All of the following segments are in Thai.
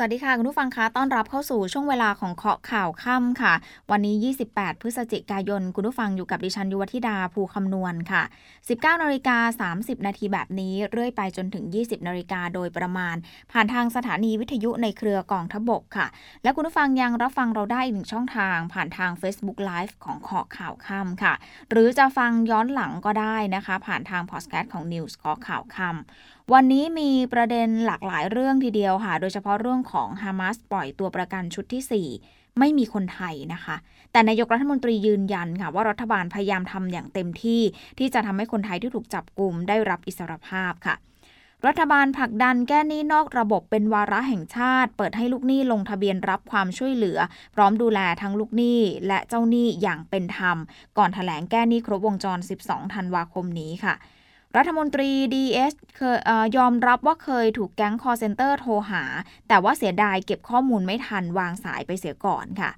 สวัสดีค่ะ คุณผู้ฟังคะต้อนรับเข้าสู่ช่วงเวลาของเคาะข่าวค่ำค่ะ วันนี้ 28 พฤศจิกายน คุณผู้ฟังอยู่กับดิฉันยุวธิดาภูคำนวณค่ะ 19นาฬิกา30 นาทีแบบนี้ เรื่อยไปจนถึง 20นาฬิกาโดยประมาณ ผ่านทางสถานีวิทยุในเครือกองทบกค่ะ และคุณผู้ฟังยังรับฟังเราได้อีกหนึ่งช่องทาง ผ่านทาง Facebook Live ของเคาะข่าวค่ำค่ะ หรือจะฟังย้อนหลังก็ได้นะคะ ผ่านทางพอดแคสต์ของ News เคาะข่าวค่ำ วันนี้มีประเด็นหลากหลายเรื่องทีเดียวค่ะ โดยเฉพาะเรื่องของฮามาสปล่อยตัวประกันชุดที่ 4 ไม่มีคนไทยนะคะ แต่นายกรัฐมนตรียืนยันค่ะว่ารัฐบาลพยายามทำอย่างเต็มที่ ที่จะทำให้คนไทยที่ถูกจับกลุ่มได้รับอิสรภาพค่ะรัฐบาลผลักดันแก้หนี้นอกระบบเป็นวาระแห่งชาติ เปิดให้ลูกหนี้ลงทะเบียนรับความช่วยเหลือ พร้อมดูแลทั้งลูกหนี้และเจ้าหนี้อย่างเป็นธรรม ก่อนถแถลงแก้หนี้ครบวงจร 12 ธันวาคมนี้ค่ะ รัฐมนตรี DS เคยยอมรับว่าเคยถูกแก๊งคอร์เซนเตอร์โทรหา แต่ว่าเสียดายเก็บข้อมูลไม่ทันวางสายไปเสียก่อนค่ะ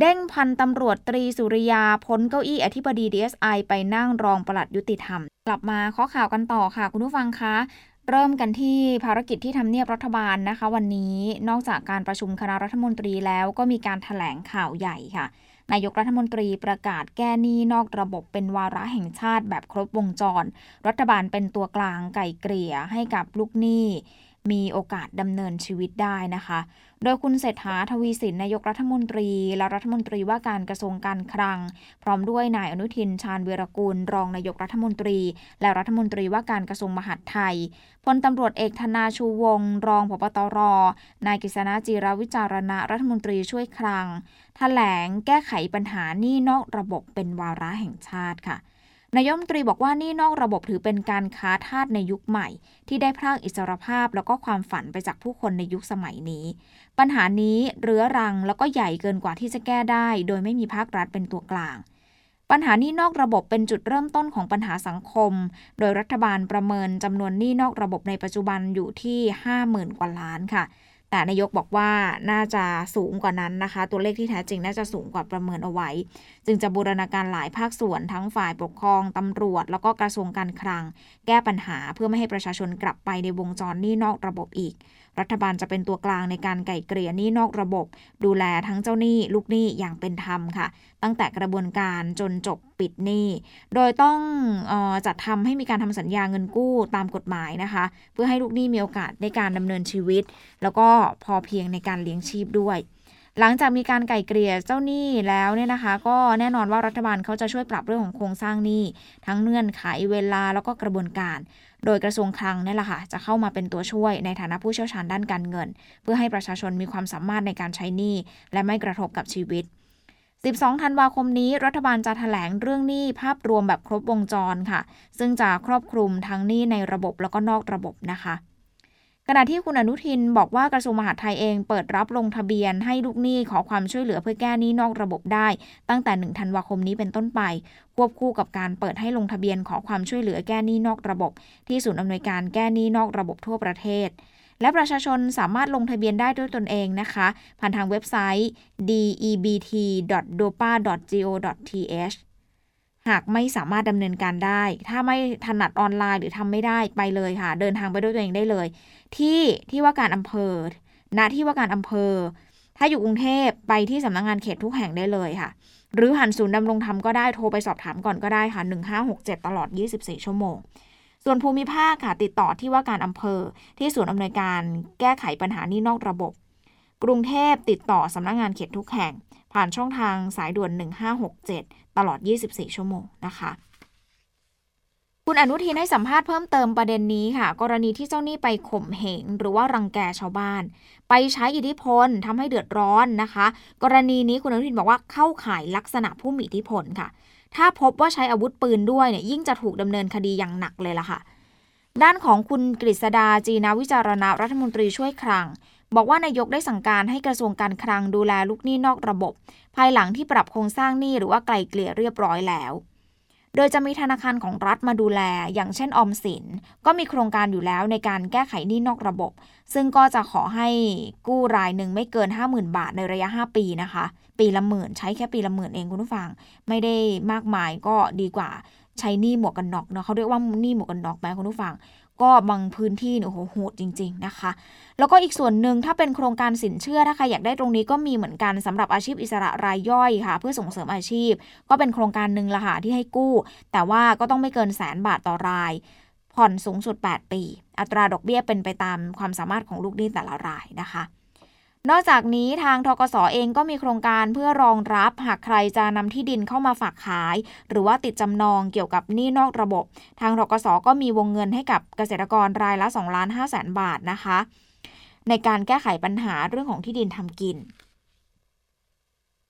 เด้งพันตำรวจตรีสุริยาพ้นเก้าอี้อธิบดี DSI ไปนั่งรองปลัดยุติธรรม กลับมาข้อข่าวกันต่อค่ะ คุณผู้ฟังคะเริ่มกันที่ภารกิจที่ทำเนียบรัฐบาลนะคะ วันนี้นอกจากการประชุมคณะรัฐมนตรีแล้วก็มีการถแถลงข่าวใหญ่ค่ะ นายกรัฐมนตรีประกาศแก้หนี้นอกระบบเป็นวาระแห่งชาติแบบครบวงจร รัฐบาลเป็นตัวกลางไก่เกลี่ยให้กับลูกหนี้ มีโอกาสดำเนินชีวิตได้นะคะ โดยคุณเศรษฐาทวีสินนายกรัฐมนตรี และรัฐมนตรีว่าการกระทรวงการคลัง พร้อมด้วยนายอนุทินชาญเวรกูล รองนายกรัฐมนตรี และรัฐมนตรีว่าการกระทรวงมหาดไทยพลตำรวจเอกธนาชูวง รองผบตร นายกฤษณะจีรวิจารณะรัฐมนตรีช่วยคลังถแถลงแก้ไขปัญหานี่นอกระบบเป็นวาระแห่งชาติค่ะ นายมตรีบอกว่านี่นอกระบบถือเป็นการค้าทาสในยุคใหม่ ที่ได้พรากอิสรภาพแล้วก็ความฝันไปจากผู้คนในยุคสมัยนี้ ปัญหานี้เรื้อรังแล้วก็ใหญ่เกินกว่าที่จะแก้ได้ โดยไม่มีภาครัฐเป็นตัวกลาง ปัญหานี้นอกระบบเป็นจุดเริ่มต้นของปัญหาสังคม โดยรัฐบาลประเมินจำนวนหนี้นอกระบบในปัจจุบันอยู่ที่ 50,000 กว่าล้านค่ะ แต่นายกบอกว่าน่าจะสูงกว่านั้นนะคะ ตัวเลขที่แท้จริงน่าจะสูงกว่าประเมินเอาไว้ จึงจะบูรณาการหลายภาคส่วนทั้งฝ่ายปกครองตำรวจ แล้วก็กระทรวงการคลัง แก้ปัญหาเพื่อไม่ให้ประชาชนกลับไปในวงจรนี้นอกระบบอีก รัฐบาลจะเป็นตัวกลางในการไก่เกลี่ยนี้นอกระบบ ดูแลทั้งเจ้าหนี้ลูกหนี้อย่างเป็นธรรมค่ะ ตั้งแต่กระบวนการจนจบปิดหนี้ โดยต้องออจัดทำให้มีการทำสัญญาเงินกู้ตามกฎหมายนะคะ เพื่อให้ลูกหนี้มีโอกาสในการดำเนินชีวิต แล้วก็พอเพียงในการเลี้ยงชีพด้วยหลังจากมีการไก่เกลี่ยเจ้าหนี้แล้วเนี่ยนะคะ ก็แน่นอนว่ารัฐบาลเขาจะช่วยปรับเรื่องของโครงสร้างหนี้ ทั้งเงื่อนไขเวลาแล้วก็กระบวนการ โดยกระทรวงคลังนี่แหละค่ะจะเข้ามาเป็นตัวช่วยในฐานะผู้เชี่ยวชาญด้านการเงิน เพื่อให้ประชาชนมีความสามารถในการใช้หนี้และไม่กระทบกับชีวิต 12 ธันวาคมนี้ รัฐบาลจะถแถลงเรื่องหนี้ภาพรวมแบบครบวงจรค่ะ ซึ่งจะครอบคลุมทั้งหนี้ในระบบแล้วก็นอกระบบนะคะ ขณะที่คุณอนุทินบอกว่ากระทรวงมหาดไทยเองเปิดรับลงทะเบียนให้ลูกหนี้ขอความช่วยเหลือเพื่อแก้หนี้นอกระบบได้ ตั้งแต่ 1 ธันวาคมนี้เป็นต้นไป ควบคู่กับการเปิดให้ลงทะเบียนขอความช่วยเหลือแก้หนี้นอกระบบ ที่ศูนย์อำนวยการแก้หนี้นอกระบบทั่วประเทศ และประชาชนสามารถลงทะเบียนได้ด้วยตนเองนะคะ ผ่านทางเว็บไซต์ debt.dopa.go.th หากไม่สามารถดำเนินการได้ ถ้าไม่ถนัดออนไลน์หรือทำไม่ได้ไปเลยค่ะ เดินทางไปด้วยตัวเองได้เลย ที่ที่ว่าการอำเภอ ณที่ว่าการอำเภอ ถ้าอยู่กรุงเทพไปที่สำนักงงานเขตทุกแห่งได้เลยค่ะ หรือหันศูนย์ดำรงธรรมก็ได้โทรไปสอบถามก่อนก็ได้ค่ะ 1567 ตลอด 24 ชั่วโมง ส่วนภูมิภาคค่ะติดต่อที่ว่าการอำเภอ ที่ศูนย์อำนวยการแก้ไขปัญหานี้นอกระบบ กรุงเทพติดต่อสำนักงงานเขตทุกแห่ง ผ่านช่องทางสายด่วน 1567 ตลอด 24 ชั่วโมงนะคะคุณอนุทินให้สัมภาษณ์เพิ่มเติมประเด็นนี้ค่ะ กรณีที่เจ้าหนี้ไปข่มเหง หรือว่ารังแกชาวบ้าน ไปใช้อิทธิพลทำให้เดือดร้อนนะคะ กรณีนี้คุณอนุทินบอกว่าเข้าข่ายลักษณะผู้มีอิทธิพลค่ะ ถ้าพบว่าใช้อาวุธปืนด้วยเนี่ยยิ่งจะถูกดำเนินคดีอย่างหนักเลยล่ะค่ะ ด้านของคุณกฤษดาจีนาวิจารณะรัฐมนตรีช่วยคลัง บอกว่านายกได้สั่งการให้กระทรวงการคลังดูแลลูกหนี้นอกระบบ ภายหลังที่ปรับโครงสร้างหนี้หรือว่าไกลเกลี่ยเรียบร้อยแล้ว โดยจะมีธนาคารของรัฐมาดูแล อย่างเช่นออมสิน ก็มีโครงการอยู่แล้วในการแก้ไขหนี้นอกระบบ ซึ่งก็จะขอให้กู้รายหนึ่งไม่เกิน 50,000 บาทในระยะ 5 ปีนะคะ ปีละหมื่นใช้แค่ปีละหมื่นเองคุณผู้ฟัง ไม่ได้มากมายก็ดีกว่าใช้หนี้หมวกกันน็อกเนาะเขาเรียกว่าหนี้หมวกกันน็อกไหมคุณผู้ฟัง ก็บางพื้นที่เนี่ยโหโหดจริง ๆนะคะ แล้วก็อีกส่วนหนึ่งถ้าเป็นโครงการสินเชื่อถ้าใครอยากได้ตรงนี้ก็มีเหมือนกันสำหรับอาชีพอิสระรายย่อยค่ะ เพื่อส่งเสริมอาชีพ ก็เป็นโครงการหนึ่งละค่ะที่ให้กู้ แต่ว่าก็ต้องไม่เกินแสนบาทต่อราย ผ่อนสูงสุด 8 ปี อัตราดอกเบี้ยเป็นไปตามความสามารถของลูกหนี้แต่ละรายนะคะ นอกจากนี้ทางทกสอเองก็มีโครงการเพื่อรองรับหากใครจะนำที่ดินเข้ามาฝากขาย หรือว่าติดจำนองเกี่ยวกับหนี้นอกระบบ ทางทกสก็มีวงเงินให้กับเกษตรกรรายละ2ล้าน5แสนบาทนะคะ ในการแก้ไขปัญหาเรื่องของที่ดินทำกิน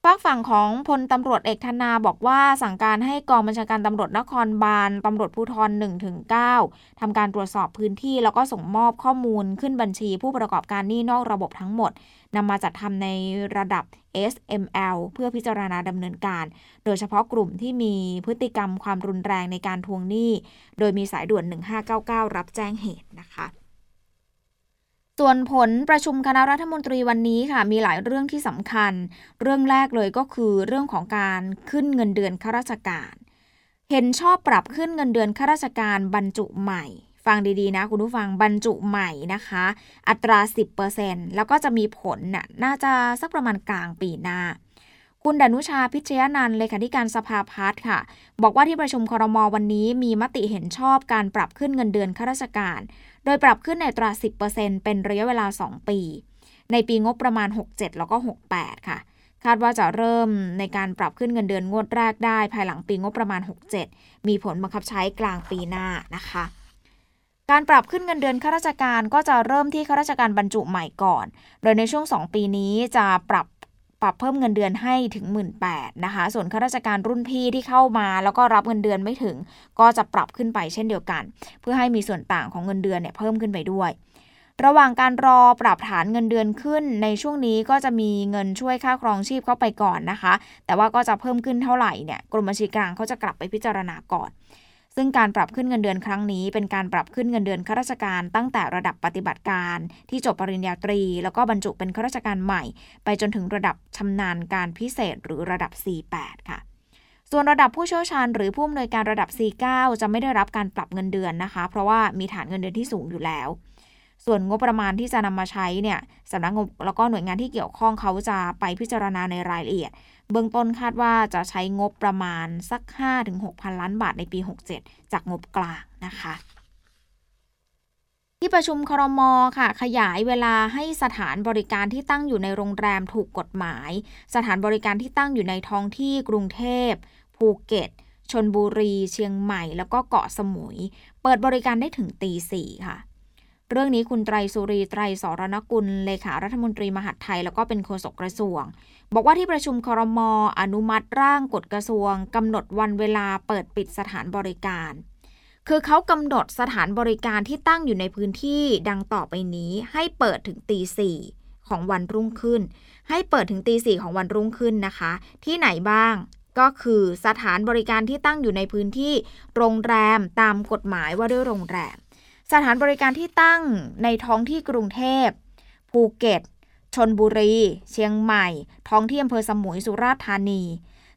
ฝากฝั่งของพลตำรวจเอกธนาบอกว่าสั่งการให้กองบัญชาการตำรวจนครบาลตำรวจภูธร1ถึง9ทำการตรวจสอบพื้นที่ แล้วก็ส่งมอบข้อมูลขึ้นบัญชีผู้ประกอบการหนี้นอกระบบทั้งหมดนำมาจัดทำในระดับ SML เพื่อพิจารณาดำเนินการ โดยเฉพาะกลุ่มที่มีพฤติกรรมความรุนแรงในการทวงหนี้ โดยมีสายด่วน 1599 รับแจ้งเหตุนะคะ ส่วนผลประชุมคณะรัฐมนตรีวันนี้ค่ะ มีหลายเรื่องที่สำคัญ เรื่องแรกเลยก็คือเรื่องของการขึ้นเงินเดือนข้าราชการ เห็นชอบปรับขึ้นเงินเดือนข้าราชการบรรจุใหม่ ฟังดีๆนะคุณผู้ฟังบรรจุใหม่นะคะ อัตรา 10%แล้วก็จะมีผลน่ะน่าจะสักประมาณกลางปีหน้าคุณดนุชาพิชยนันเลขาธิการสภาพัฒน์ค่ะ บอกว่าที่ประชุมครมวันนี้มีมติเห็นชอบการปรับขึ้นเงินเดือนข้าราชการ โดยปรับขึ้นในตรา 10%เป็นระยะเวลา 2 ปี ในปีงบประมาณ 67 แล้วก็ 68 ค่ะ คาดว่าจะเริ่มในการปรับขึ้นเงินเดือนงวดแรกได้ ภายหลังปีงบประมาณ 67 มีผลบังคับใช้กลางปีหน้านะคะ การปรับขึ้นเงินเดือนข้าราชการก็จะเริ่มที่ข้าราชการบรรจุใหม่ก่อน โดยในช่วง 2 ปีนี้จะปรับ ปรับเพิ่มเงินเดือนให้ถึง 1 8ื่นนะคะ ส่วนข้าราชการรุ่นพี่ที่เข้ามา แล้วก็รับเงินเดือนไม่ถึง ก็จะปรับขึ้นไปเช่นเดียวกัน เพื่อให้มีส่วนต่างของเงินเดือนเนี่ยเพิ่มขึ้นไปด้วย ระหว่างการรอปรับฐานเงินเดือนขึ้น ในช่วงนี้ก็จะมีเงินช่วยค่าครองชีพเข้าไปก่อนนะคะ แต่ว่าก็จะเพิ่มขึ้นเท่าไหร่เนี่ยกรมบัญชีกลางเขาจะกลับไปพิจารณาก่อน ซึ่งการปรับขึ้นเงินเดือนครั้งนี้ เป็นการปรับขึ้นเงินเดือนข้าราชการตั้งแต่ระดับปฏิบัติการที่จบปริญญาตรี แล้วก็บรรจุเป็นข้าราชการใหม่ ไปจนถึงระดับชำนาญการพิเศษหรือระดับ C8 ค่ะส่วนระดับผู้เชี่ยวชาญหรือผู้อำนวยการระดับ C9 จะไม่ได้รับการปรับเงินเดือนนะคะ เพราะว่ามีฐานเงินเดือนที่สูงอยู่แล้ว ส่วนงบประมาณที่จะนำมาใช้เนี่ยสำนักงบแล้วก็หน่วยงานที่เกี่ยวข้องเขาจะไปพิจารณาในรายละเอียด เบื้องต้นคาดว่าจะใช้งบประมาณสัก 5-6พันล้านบาทในปี 67 จากงบกลางนะคะที่ประชุมครมค่ะ ขยายเวลาให้สถานบริการที่ตั้งอยู่ในโรงแรมถูกกฎหมาย สถานบริการที่ตั้งอยู่ในท้องที่กรุงเทพ ภูเก็ตชนบุรี เชียงใหม่ แล้วก็เกาะสมุย เปิดบริการได้ถึงตีสี่ค่ะ เรื่องนี้คุณไตรสุรีไตรสรณกุลเลขารัฐมนตรีมหาดไทย แล้วก็เป็นโฆษกกระทรวง บอกว่าที่ประชุมครมอนุมัติร่างกฎกระทรวงกำหนดวันเวลาเปิดปิดสถานบริการ คือเขากำหนดสถานบริการที่ตั้งอยู่ในพื้นที่ดังต่อไปนี้ให้เปิดถึงตีสี่ของวันรุ่งขึ้น ให้เปิดถึงตีสี่ของวันรุ่งขึ้นนะคะ ที่ไหนบ้างก็คือสถานบริการที่ตั้งอยู่ในพื้นที่โรงแรมตามกฎหมายว่าด้วยโรงแรม สถานบริการที่ตั้งในท้องที่กรุงเทพ ภูเก็ต ชนบุรี เชียงใหม่ ท้องที่อำเภอสมุยสุราษฎร์ธานี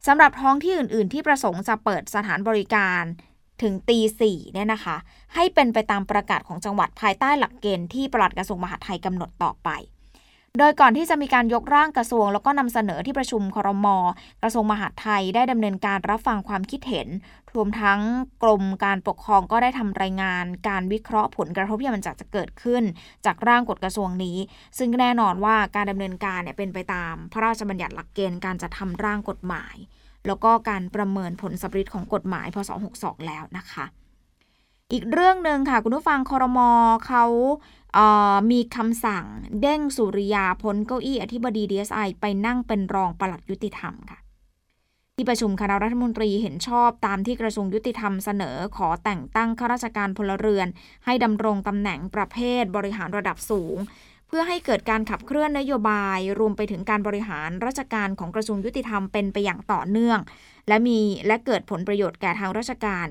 สำหรับท้องที่อื่น ๆ ที่ประสงค์จะเปิดสถานบริการถึงตีสี่เนี่ยนะคะ ให้เป็นไปตามประกาศของจังหวัดภายใต้หลักเกณฑ์ที่ปลัดกระทรวงมหาดไทยกำหนดต่อไป โดยก่อนที่จะมีการยกร่างกระทรวง แล้วก็นำเสนอที่ประชุมครมกระทรวงมหาดไทยได้ดำเนินการรับฟังความคิดเห็น รวมทั้งกรมการปกครองก็ได้ทำรายงาน การวิเคราะห์ผลกระทบที่มันจะจะเกิดขึ้น จากร่างกฎกระทรวงนี้ ซึ่งแน่นอนว่าการดำเนินการเนี่ยเป็นไปตาม พระราชบัญญัติหลักเกณฑ์การจะทำร่างกฎหมาย แล้วก็การประเมินผลสัมฤทธิ์ของกฎหมายพศ62แล้วนะคะ อีกเรื่องหนึ่งค่ะ คุณผู้ฟังคอรมอเขามีคำสั่งเด้งสุริยาพ้นเก้าอี้อธิบดี DSI ไปนั่งเป็นรองปลัดยุติธรรมค่ะ ที่ประชุมคณะรัฐมนตรีเห็นชอบตามที่กระทรวงยุติธรรมเสนอขอแต่งตั้งข้าราชการพลเรือน ให้ดำรงตำแหน่งประเภทบริหารระดับสูง เพื่อให้เกิดการขับเคลื่อนนโยบาย รวมไปถึงการบริหารราชการของกระทรวงยุติธรรมเป็นไปอย่างต่อเนื่อง และมีและเกิดผลประโยชน์แก่ทางราชการ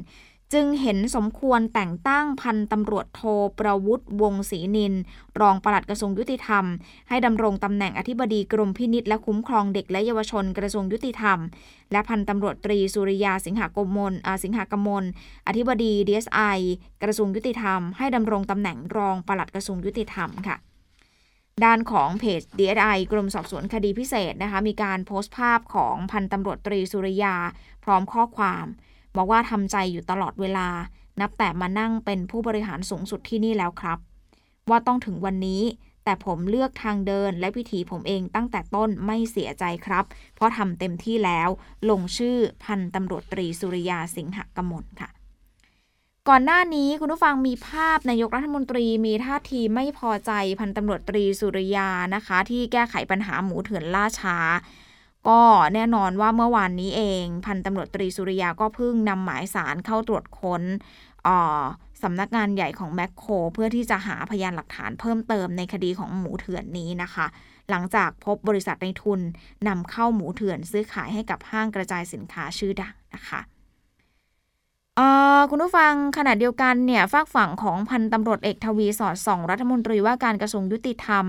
จึงเห็นสมควรแต่งตั้งพันตำรวจโทประวุฒิวงศรีนิน รองปลัดกระทรวงยุติธรรม ให้ดำรงตำแหน่งอธิบดีกรมพินิษและคุ้มครองเด็กและเยาวชนกระทรวงยุติธรรม และพันตำรวจตรีสุริยาสิงหากมลอาสิงหากมลอธิบดี DSI กระทรวงยุติธรรม ให้ดำรงตำแหน่งรองปลัดกระทรวงยุติธรรมค่ะด้านของเพจ DSI กรมสอบสวนคดีพิเศษนะคะมีการโพสต์ภาพของพันตำรวจตรีสุริยา พร้อมข้อความ บอกว่าทำใจอยู่ตลอดเวลา นับแต่มานั่งเป็นผู้บริหารสูงสุดที่นี่แล้วครับ ว่าต้องถึงวันนี้ แต่ผมเลือกทางเดินและวิถีผมเองตั้งแต่ต้นไม่เสียใจครับ เพราะทำเต็มที่แล้ว ลงชื่อพันตำรวจตรีสุริยาสิงหกมลค่ะก่อนหน้านี้คุณผู้ฟังมีภาพนายกรัฐมนตรีมีท่าทีไม่พอใจพันตำรวจตรีสุริยานะคะ ที่แก้ไขปัญหาหมูเถื่อนล่าช้า ก็แน่นอนว่าเมื่อวานนี้เอง พันตำรวจตรีสุริยาก็เพิ่งนำหมายสารเข้าตรวจค้นสำนักงานใหญ่ของแมคโครเพื่อที่จะหาพยานหลักฐานเพิ่มเติมในคดีของหมูเถื่อนนี้นะคะ หลังจากพบบริษัทในทุนนำเข้าหมูเถื่อนซื้อขายให้กับห้างกระจายสินค้าชื่อดังนะคะ คุณผู้ฟังขณะเดียวกันเนี่ยฝากฝั่งของพันตำรวจเอกทวีสอดส่อง รัฐมนตรีว่าการกระทรวงยุติธรรม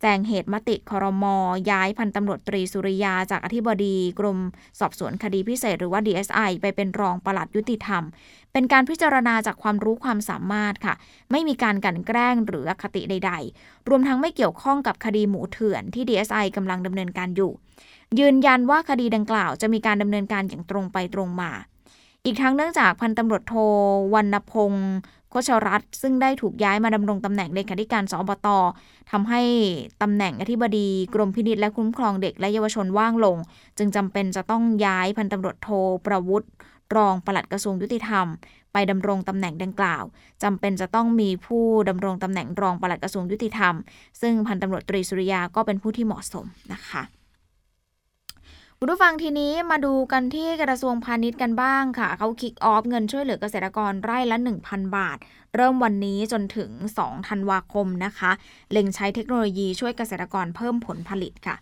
แจงเหตุมติคอรมอย้ายพันตำรวจตรีสุริยา จากอธิบดีกรมสอบสวนคดีพิเศษหรือว่า DSI ไปเป็นรองปลัดยุติธรรม เป็นการพิจารณาจากความรู้ความสามารถค่ะ ไม่มีการกันแกล้งหรืออคติใด ๆ รวมทั้งไม่เกี่ยวข้องกับคดีหมูเถื่อนที่ DSI กำลังดำเนินการอยู่ ยืนยันว่าคดีดังกล่าวจะมีการดำเนินการอย่างตรงไปตรงมา อีกทั้งเนื่องจากพันตำรวจโทวรรณพงศ์โคชรัตซึ่งได้ถูกย้ายมาดำรงตำแหน่งเลขาธิการสอบตทำให้ตำแหน่งอธิบดีกรมพินิษและคุ้มครองเด็กและเยาวชนว่างลง จึงจำเป็นจะต้องย้ายพันตำรวจโทประวุฒิรองปลัดกระทรวงยุติธรรม ไปดำรงตำแหน่งดังกล่าวจำเป็นจะต้องมีผู้ดำรงตำแหน่งรองปลัดกระทรวงยุติธรรม ซึ่งพันตำรวจตรีสุริยาก็เป็นผู้ที่เหมาะสมนะคะ คุณผู้ฟังทีนี้มาดูกันที่กระทรวงพาณิชย์กันบ้างค่ะ เขาคิกออฟเงินช่วยเหลือเกษตรกรไร่ละ 1,000 บาท เริ่มวันนี้จนถึง 2 ธันวาคมนะคะ เล็งใช้เทคโนโลยีช่วยเกษตรกรเพิ่มผลผลิตค่ะ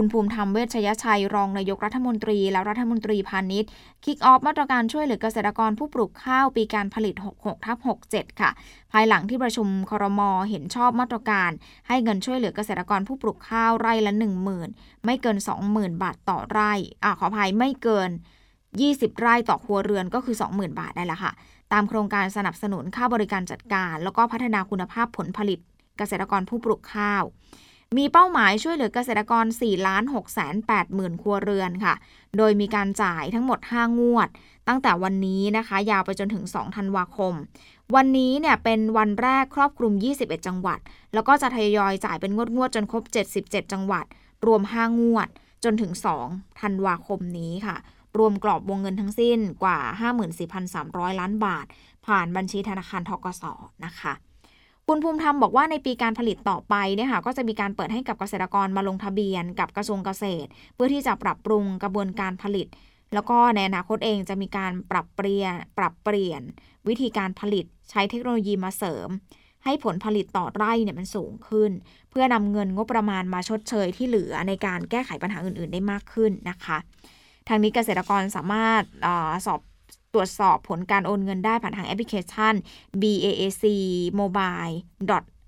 คุณภูมิธรรมเวชยชัย รองนายกรัฐมนตรี และรัฐมนตรีพาณิชย์คิกออฟมาตรการช่วยเหลือเกษตรกรผู้ปลูกข้าวปีการผลิต 66ทับ67 ค่ะ ภายหลังที่ประชุมครมเห็นชอบมาตรการ ให้เงินช่วยเหลือเกษตรกรผู้ปลูกข้าวไร่ละ 10,000 ไม่เกิน 20,000 บาทต่อไร่อ่าขออภัยไม่เกิน 20 ไร่ต่อครัวเรือนก็คือ 20,000 บาทได้ละค่ะ ตามโครงการสนับสนุนค่าบริการจัดการ แล้วก็พัฒนาคุณภาพผลผลิต เกษตรกรผู้ปลูกข้าว มีเป้าหมายช่วยเหลือเกษตรกร4ล้าน6แสน8หมื่นครัวเรือนค่ะ โดยมีการจ่ายทั้งหมด 5 งวด ตั้งแต่วันนี้นะคะ ยาวไปจนถึง 2 ธันวาคม วันนี้เนี่ยเป็นวันแรกครอบคลุม 21 จังหวัด แล้วก็จะทยอยจ่ายเป็นงวดงวดจนครบ 77 จังหวัด รวม 5 งวด จนถึง 2 ธันวาคมนี้ค่ะ รวมกรอบวงเงินทั้งสิ้นกว่า 54,300 ล้านบาท ผ่านบัญชีธนาคารทกสนะคะ คุณภูมิธรรมบอกว่าในปีการผลิตต่อไปเนี่ยค่ะก็จะมีการเปิดให้กับเกษตรกรมาลงทะเบียนกับกระทรวงเกษตร เพื่อที่จะปรับปรุงกระบวนการผลิต แล้วก็ในอนาคตเองจะมีการปรับเปลี่ยนปรับเปลี่ยน วิธีการผลิตใช้เทคโนโลยีมาเสริม ให้ผลผลิตต่อไร่เนี่ยมันสูงขึ้น เพื่อนำเงินงบประมาณมาชดเชยที่เหลือในการแก้ไขปัญหาอื่น ๆ ได้มากขึ้นนะคะทางนี้เกษตรกรสามารถอสอบ ตรวจสอบผลการโอนเงินได้ผ่านทางแอปพลิเคชัน BAAC Mobile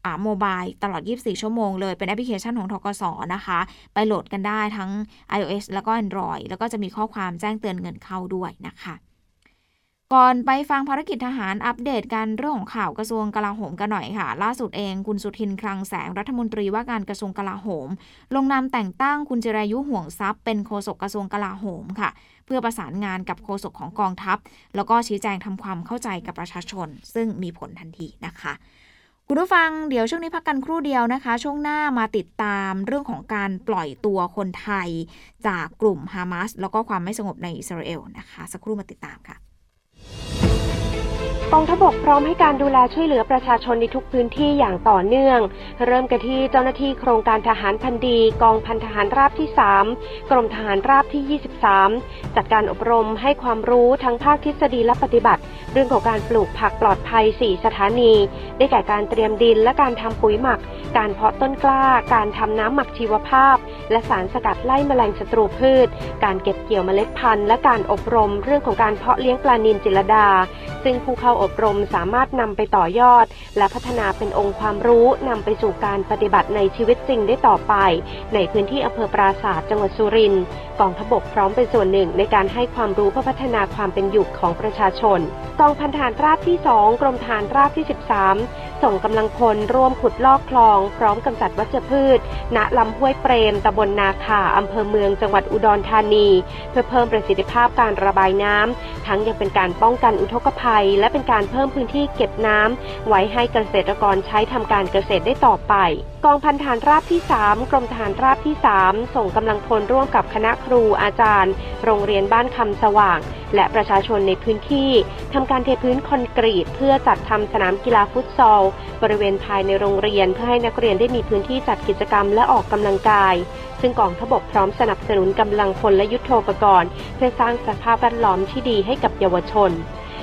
อ่าโมบายตลอด 24 ชั่วโมงเลย เป็นแอปพลิเคชันของทกสนะคะ ไปโหลดกันได้ทั้ง iOS แล้วก็ Android แล้วก็จะมีข้อความแจ้งเตือนเงินเข้าด้วยนะคะ ก่อนไปฟังภารกิจทหารอัปเดตกันเรื่องของข่าวกระทรวงกลาโหมกันหน่อยค่ะ ล่าสุดเองคุณสุทินคลังแสงรัฐมนตรีว่าการกระทรวงกลาโหม ลงนามแต่งตั้งคุณจิรายุห่วงทรัพย์เป็นโฆษกกระทรวงกลาโหมค่ะ พื่อประสานงานกับโฆษกของกองทัพ แล้วก็ชี้แจงทำความเข้าใจกับประชาชน ซึ่งมีผลทันทีนะคะคุณผู้ฟังเดี๋ยวช่วงนี้พักกันครู่เดียวนะคะ ช่วงหน้ามาติดตามเรื่องของการปล่อยตัวคนไทย จากกลุ่มฮามาสแล้วก็ความไม่สงบในอิสราเอลนะคะ สักครู่มาติดตามค่ะ กองทบกพร้อมให้การดูแลช่วยเหลือประชาชนในทุกพื้นที่อย่างต่อเนื่อง เริ่มกันที่เจ้าหน้าที่โครงการทหารพันดีกองพันทหารราบที่ 3 กรมทหารราบที่ 23 จัดการอบรมให้ความรู้ทั้งภาคทฤษฎีและปฏิบัติ เรื่องของการปลูกผักปลอดภัย 4 สถานี ได้แก่การเตรียมดินและการทำปุ๋ยหมัก การเพาะต้นกล้า การทำน้ำหมักชีวภาพ และสารสกัดไล่แมลงศัตรูพืช การเก็บเกี่ยวเมล็ดพันธุ์ และการอบรม เรื่องของการเพาะเลี้ยงปลานิลจิลดา ซึ่งผู้เข้าอบรมสามารถนำไปต่อยอด และพัฒนาเป็นองค์ความรู้นำไปสู่การปฏิบัติในชีวิตจริงได้ต่อไป ในพื้นที่อำเภอปราศาสตร์จังหวัดสุรินทร์กองทบกพร้อมเป็นส่วนหนึ่งในการให้ความรู้เพื่อพัฒนาความเป็นอยู่ของประชาชนกองพันฐานราบที่ 2 กรมฐานราบที่ 13 ส่งกำลังพลร่วมขุดลอกคลอง พร้อมกำจัดวัชพืช ณลำห้วยเปรมตำบลนาคาอำเภอเมืองจังหวัดอุดรธานี เพื่อเพิ่มประสิทธิภาพการระบายน้ำทั้งยังเป็นการป้องกันอุทกภัยและเป็นการเพิ่มพื้นที่เก็บน้ำไว้ให้เกษตรกรใช้ทำการเกษตรได้ต่อไป กองพันฐานราบที่ 3 กรมฐานราบที่ 3 ส่งกำลังพลร่วมกับคณะครูอาจารย์ โรงเรียนบ้านคำสว่าง และประชาชนในพื้นที่ทำการเทพื้นคอนกรีต เพื่อจัดทำสนามกีฬาฟุตซอล บริเวณภายในโรงเรียน เพื่อให้นักเรียนได้มีพื้นที่จัดกิจกรรมและออกกำลังกาย ซึ่งกองทบกพร้อมสนับสนุนกำลังพลและยุทโธปกรณ์ เพื่อสร้างสภาพแวดล้อมที่ดีให้กับเยาวชน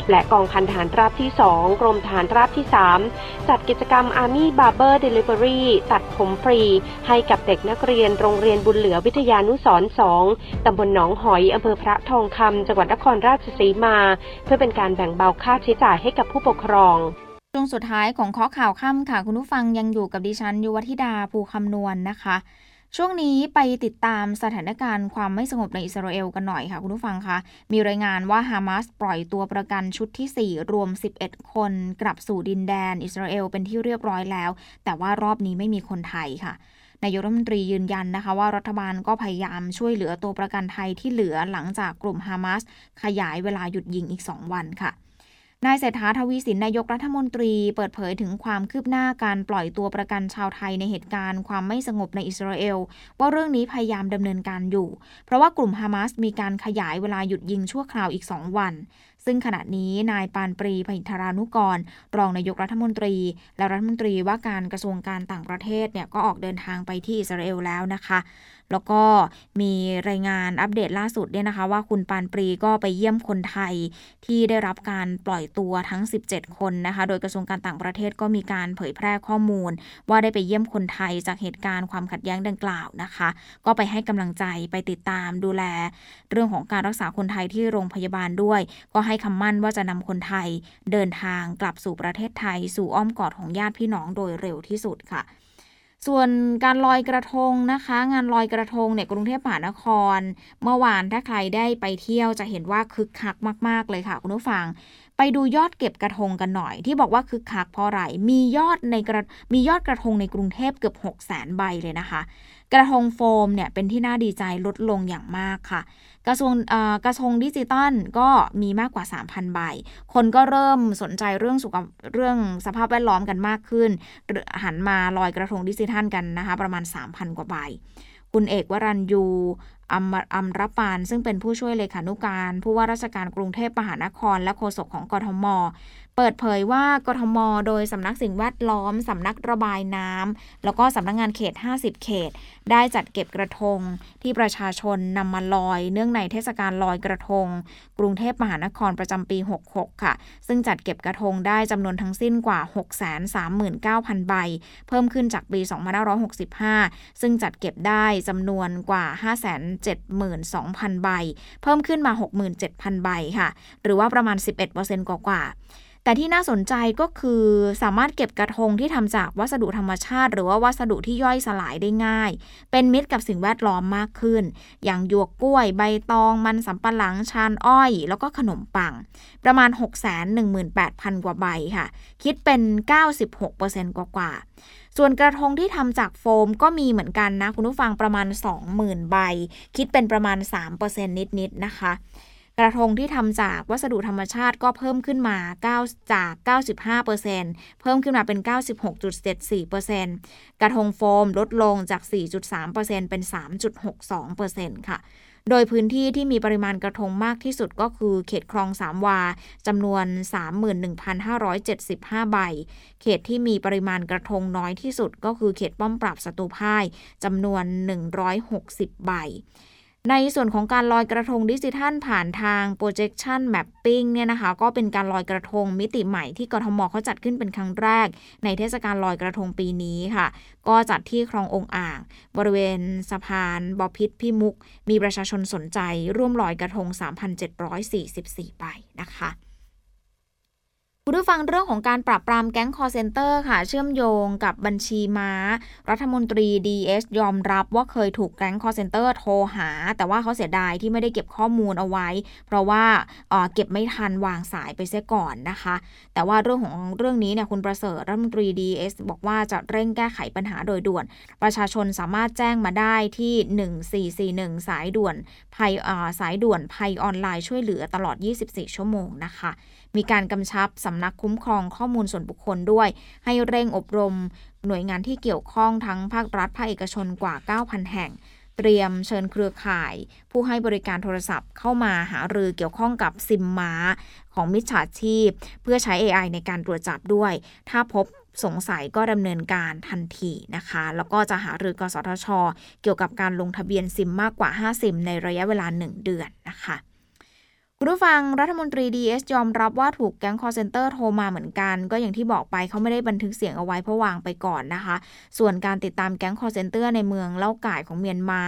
และกองพันฐานราบที่ 2 กรมฐานราบที่ 3 จัดกิจกรรม Army Barber Delivery ตัดผมฟรี ให้กับเด็กนักเรียนโรงเรียนบุญเหลือวิทยานุสรณ์2ตำบลหนองหอยอำเภอพระทองคำจังหวัดนครราชสีมา เพื่อเป็นการแบ่งเบาค่าใช้จ่ายให้กับผู้ปกครองช่วงสุดท้ายของข้อข่าวค่ำค่ะ คุณผู้ฟังยังอยู่กับดิฉัน ยุวธิดาภูคำนวณนนะคะ ช่วงนี้ไปติดตามสถานการณ์ความไม่สงบในอิสราเอลกันหน่อยค่ะ คุณผู้ฟังคะ มีรายงานว่าฮามาสปล่อยตัวประกันชุดที่ 4 รวม 11 คนกลับสู่ดินแดนอิสราเอลเป็นที่เรียบร้อยแล้ว แต่ว่ารอบนี้ไม่มีคนไทยค่ะนายกรัฐมนตรียืนยันนะคะว่ารัฐบาลก็พยายามช่วยเหลือตัวประกันไทยที่เหลือหลังจากกลุ่มฮามาสขยายเวลาหยุดยิงอีก 2 วันค่ะ นายเศรษฐาทวีสินนายกรัฐมนตรีเปิดเผยถึงความคืบหน้าการปล่อยตัวประกันชาวไทยในเหตุการณ์ความไม่สงบในอิสราเอลว่าเรื่องนี้พยายามดำเนินการอยู่ เพราะว่ากลุ่มฮามาสมีการขยายเวลาหยุดยิงชั่วคราวอีก 2 วัน ซึ่งขณะนี้นายปานปรีพหิทรานุกร รองนายกรัฐมนตรี และรัฐมนตรีว่าการกระทรวงการต่างประเทศเนี่ยก็ออกเดินทางไปที่อิสราเอลแล้วนะคะ แล้วก็มีรายงานอัปเดตล่าสุดเนี่ยนะคะ ว่าคุณปานปรีก็ไปเยี่ยมคนไทยที่ได้รับการปล่อยตัวทั้ง 17 คนนะคะ โดยกระทรวงการต่างประเทศก็มีการเผยแพร่ข้อมูล ว่าได้ไปเยี่ยมคนไทยจากเหตุการณ์ความขัดแย้งดังกล่าวนะคะ ก็ไปให้กำลังใจไปติดตามดูแล เรื่องของการรักษาคนไทยที่โรงพยาบาลด้วย ก็ให้คำมั่นว่าจะนำคนไทยเดินทางกลับสู่ประเทศไทย สู่อ้อมกอดของญาติพี่น้องโดยเร็วที่สุดค่ะ ส่วนการลอยกระทงนะคะ งานลอยกระทงเนี่ยกรุงเทพมหานคร เมื่อวานถ้าใครได้ไปเที่ยวจะเห็นว่าคึกคักมาก ๆ เลยค่ะคุณผู้ฟัง ไปดูยอดเก็บกระทงกันหน่อย ที่บอกว่าคึกคักเพราะอะไรมียอดในกระมียอดกระทงในกรุงเทพเกือบ6 0แสนใบเลยนะคะ กระทงโฟมเนี่ยเป็นที่น่าดีใจลดลงอย่างมากค่ะ กระทรวงกระทงดิจิตอลก็มีมากกว่า 3,000 ใบ คนก็เริ่มสนใจเรื่องสุขเรื่องสภาพแวดล้อมกันมากขึ้น หันมาลอยกระทงดิจิทัลกันนะคะ ประมาณ 3,000 กว่าใบ คุณเอกวรัญยู อัมอัมรปาน ซึ่งเป็นผู้ช่วยเลขานุการ ผู้ว่าราชการกรุงเทพมหานคร และโฆษกของกทม เปิดเผยว่ากทม โดยสำนักสิ่งแวดล้อม สำนักระบายน้ำแล้วก็สำนักงงานเขต 50 เขต ได้จัดเก็บกระทง ที่ประชาชนนำมาลอย เนื่องในเทศกาลลอยกระทง กรุงเทพมหานครประจำปี 66 ค่ะ ซึ่งจัดเก็บกระทงได้จำนวนทั้งสิ้นกว่า 639,000 ใบ เพิ่มขึ้นจากปี 2565 ซึ่งจัดเก็บได้จำนวนกว่า72,000 ใบ เพิ่มขึ้นมา 67,000 ใบค่ะ หรือว่าประมาณ 11%กว่าๆแต่ที่น่าสนใจก็คือสามารถเก็บกระทงที่ทำจากวัสดุธรรมชาติ หรือว่าวัสดุที่ย่อยสลายได้ง่าย เป็นมิตรกับสิ่งแวดล้อมมากขึ้น อย่างหยวกกล้วย ใบตอง มันสำปะหลัง ชานอ้อย แล้วก็ขนมปัง ประมาณ 618,000 กว่าใบค่ะ คิดเป็น 96%กว่ากว่า ส่วนกระทงที่ทำจากโฟมก็มีเหมือนกันนะ คุณผู้ฟังประมาณ 20,000 ใบ คิดเป็นประมาณ 3%นิดๆนะคะ กระทงที่ทำจากวัสดุธรรมชาติก็เพิ่มขึ้นมา 9 จาก 95%เพิ่มขึ้นมาเป็น 96.74%กระทงโฟมลดลงจาก 4.3%เป็น 3.62%ค่ะ โดยพื้นที่ที่มีปริมาณกระทงมากที่สุดก็คือเขตคลองสามวาจำนวน 31,575 ใบ เขตที่มีปริมาณกระทงน้อยที่สุดก็คือเขตป้อมปราบศัตรูพ่ายจำนวน 160 ใบ ในส่วนของการลอยกระทงดิจิทัลผ่านทาง projection mapping เนี่ยนะคะ ก็เป็นการลอยกระทงมิติใหม่ที่กรทมเขาจัดขึ้นเป็นครั้งแรก ในเทศกาลลอยกระทงปีนี้ค่ะ ก็จัดที่คลององอ่าง บริเวณสะพานบอพิษพิมุก มีประชาชนสนใจร่วมลอยกระทง 3,744 ใบนะคะ คุณผู้ฟังเรื่องของการปราบปรามแก๊งคอลเซ็นเตอร์ค่ะ เชื่อมโยงกับบัญชีม้า รัฐมนตรี DS ยอมรับว่าเคยถูกแก๊งคอลเซ็นเตอร์โทรหา แต่ว่าเขาเสียดายที่ไม่ได้เก็บข้อมูลเอาไว้ เพราะว่าเก็บไม่ทันวางสายไปเสียก่อนนะคะ แต่ว่าเรื่องของเรื่องนี้เนี่ยคุณประเสริฐรัฐมนตรี DS บอกว่าจะเร่งแก้ไขปัญหาโดยด่วน ประชาชนสามารถแจ้งมาได้ที่ 1441 สายด่วนภัยสายด่วนภัยออนไลน์ช่วยเหลือตลอด 24 ชั่วโมงนะคะ มีการกำชับสำนักคุ้มครองข้อมูลส่วนบุคคลด้วย ให้เร่งอบรมหน่วยงานที่เกี่ยวข้องทั้งภาครัฐภาคเอกชนกว่า 9,000 แห่ง เตรียมเชิญเครือข่าย ผู้ให้บริการโทรศัพท์เข้ามาหารือเกี่ยวข้องกับซิมม้าของมิจฉาชีพ เพื่อใช้ AI ในการตรวจจับด้วย ถ้าพบสงสัยก็ดำเนินการทันทีนะคะ แล้วก็จะหารือกสทช เกี่ยวกับการลงทะเบียนซิมมากกว่า 5 ซิมในระยะเวลา 1 เดือนนะคะ คุณผู้ฟังรัฐมนตรีดีเอสยอมรับว่าถูกแก๊งคอลเซ็นเตอร์โทรมาเหมือนกัน ก็อย่างที่บอกไปเขาไม่ได้บันทึกเสียงเอาไว้เพราะวางไปก่อนนะคะ ส่วนการติดตามแก๊งคอลเซ็นเตอร์ในเมืองเล้าก์ก่ายของเมียนมา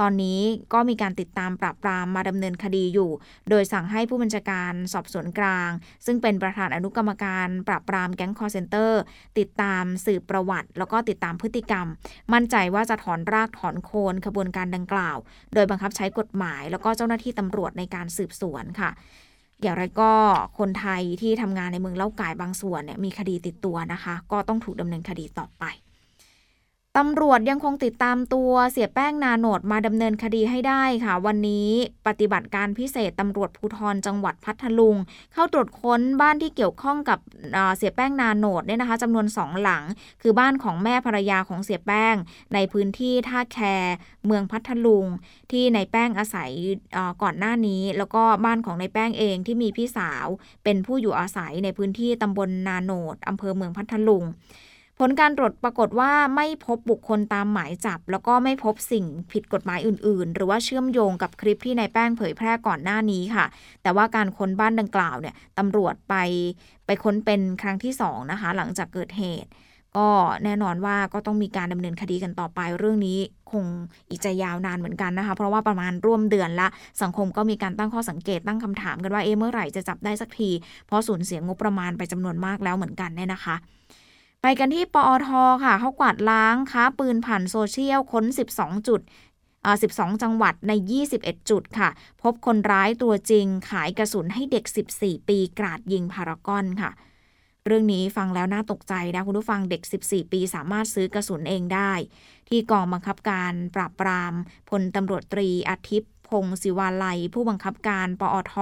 ตอนนี้ก็มีการติดตามปราบปรามมาดำเนินคดีอยู่ โดยสั่งให้ผู้บัญชาการสอบสวนกลาง ซึ่งเป็นประธานอนุกรรมการปราบปรามแก๊งคอร์เซนเตอร์ติดตามสืบประวัติ แล้วก็ติดตามพฤติกรรม มั่นใจว่าจะถอนรากถอนโคนขบวนการดังกล่าว โดยบังคับใช้กฎหมาย แล้วก็เจ้าหน้าที่ตำรวจในการสืบสวนค่ะ อย่างไรก็คนไทยที่ทำงานในเมืองเล่ากายบางส่วนเนี่ยมีคดีติดตัวนะคะ ก็ต้องถูกดำเนินคดีต่อไป ตำรวจยังคงติดตามตัวเสียแป้งนาโนดมาดำเนินคดีให้ได้ค่ะ วันนี้ปฏิบัติการพิเศษตำรวจภูธรจังหวัดพัทลุง เข้าตรวจค้นบ้านที่เกี่ยวข้องกับเสียแป้งนาโนดเนี่ยนะคะจำนวนสองหลัง คือบ้านของแม่ภรรยาของเสียแป้ง ในพื้นที่ท่าแคเมืองพัทลุง ที่ในแป้งอาศัยก่อนหน้านี้ แล้วก็บ้านของในแป้งเองที่มีพี่สาว เป็นผู้อยู่อาศัยในพื้นที่ตำบลนาโนดอำเภอเมืองพัทลุง ผลการตรวจปรากฏว่าไม่พบบุคคลตามหมายจับ แล้วก็ไม่พบสิ่งผิดกฎหมายอื่น ๆ หรือว่าเชื่อมโยงกับคลิปที่นายแป้งเผยแพร่ก่อนหน้านี้ค่ะ แต่ว่าการค้นบ้านดังกล่าวเนี่ยตำรวจไปไปค้นเป็นครั้งที่สองนะคะหลังจากเกิดเหตุ ก็แน่นอนว่าก็ต้องมีการดำเนินคดีกันต่อไป เรื่องนี้คงอีกจะยาวนานเหมือนกันนะคะ เพราะว่าประมาณร่วมเดือนละสังคมก็มีการตั้งข้อสังเกตตั้งคำถามกันว่าเอ๊ะเมื่อไหร่จะจับได้สักที เพราะสูญเสียงบประมาณไปจำนวนมากแล้วเหมือนกันเนี่ยนะคะ ไปกันที่ปอทค่ะเขากวาดล้างค้าปืนผ่านโซเชียลค้น 12 จุด12 จังหวัดใน 21 จุดค่ะ พบคนร้ายตัวจริงขายกระสุนให้เด็ก 14 ปีกราดยิงพารากอนค่ะ เรื่องนี้ฟังแล้วน่าตกใจนะ คุณผู้ฟังเด็ก 14 ปีสามารถซื้อกระสุนเองได้ ที่กองบังคับการปราบปรามพลตำรวจตรีอธิป พงษ์ศิวาภัย ผู้บังคับการปอท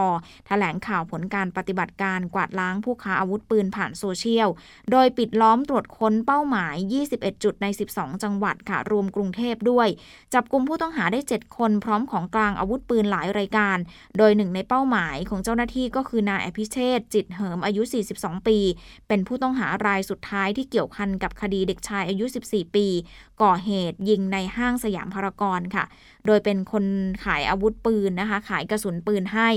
แถลงข่าวผลการปฏิบัติการกวาดล้างผู้ค้าอาวุธปืนผ่านโซเชียล โดยปิดล้อมตรวจค้นเป้าหมาย 21 จุดใน 12 จังหวัดค่ะ รวมกรุงเทพด้วย จับกลุ่มผู้ต้องหาได้ 7 คนพร้อมของกลางอาวุธปืนหลายรายการ โดยหนึ่งในเป้าหมายของเจ้าหน้าที่ก็คือนายอภิเชษจิตเหิมอายุ 42 ปี เป็นผู้ต้องหารายสุดท้ายที่เกี่ยวพันกับคดีเด็กชายอายุ 14 ปี ก่อเหตุยิงในห้างสยามพารากอนค่ะ โดยเป็นคนขายอาวุธปืนนะคะ ขายกระสุนปืนให้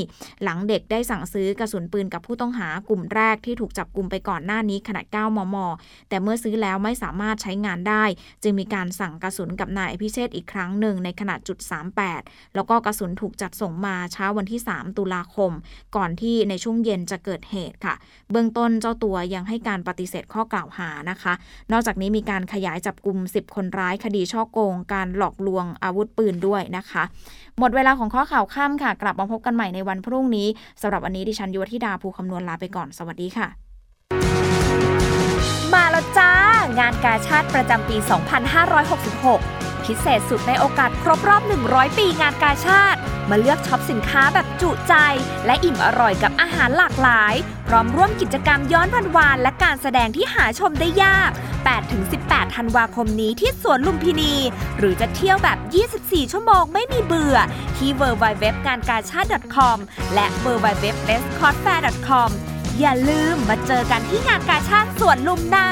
หลังเด็กได้สั่งซื้อกระสุนปืนกับผู้ต้องหากลุ่มแรกที่ถูกจับกลุ่มไปก่อนหน้านี้ขนาด 9 มม แต่เมื่อซื้อแล้วไม่สามารถใช้งานได้ จึงมีการสั่งกระสุนกับนายพิเชษอีกครั้งหนึ่งในขนาดจุด38 แล้วก็กระสุนถูกจัดส่งมาเช้าวันที่ 3 ตุลาคม ก่อนที่ในช่วงเย็นจะเกิดเหตุค่ะ เบื้องต้นเจ้าตัวยังให้การปฏิเสธข้อกล่าวหานะคะ นอกจากนี้มีการขยายจับกลุ่ม10 คนร้ายคดีช่อโกง การหลอกลวงอาวุธปืนด้วยวยนะคะ หมดเวลาของข้อข่าวค่ำค่ะ กลับมาพบกันใหม่ในวันพรุ่งนี้สำหรับวันนี้ดิฉันยุวธิดาภูคำนวณลาไปก่อนสวัสดีค่ะ มาแล้วจ้า งานกาชาติประจำปี 2566 พิเศษสุดในโอกาสครบรอบ 100 ปีงานกาชาติ มาเลือกช็อปสินค้าแบบจุใจ และอิ่มอร่อยกับอาหารหลากหลาย พร้อมร่วมกิจกรรมย้อนวันวานและการแสดงที่หาชมได้ยาก7-18 ธันวาคมนี้ที่สวนลุมพินี หรือจะเที่ยวแบบ 24 ชั่วโมงไม่มีเบื่อ ที่ www งานกาชาติ .com และ www r e s c o r d f a i r com อย่าลืมมาเจอกันที่งานกาชาติสวนลุมนา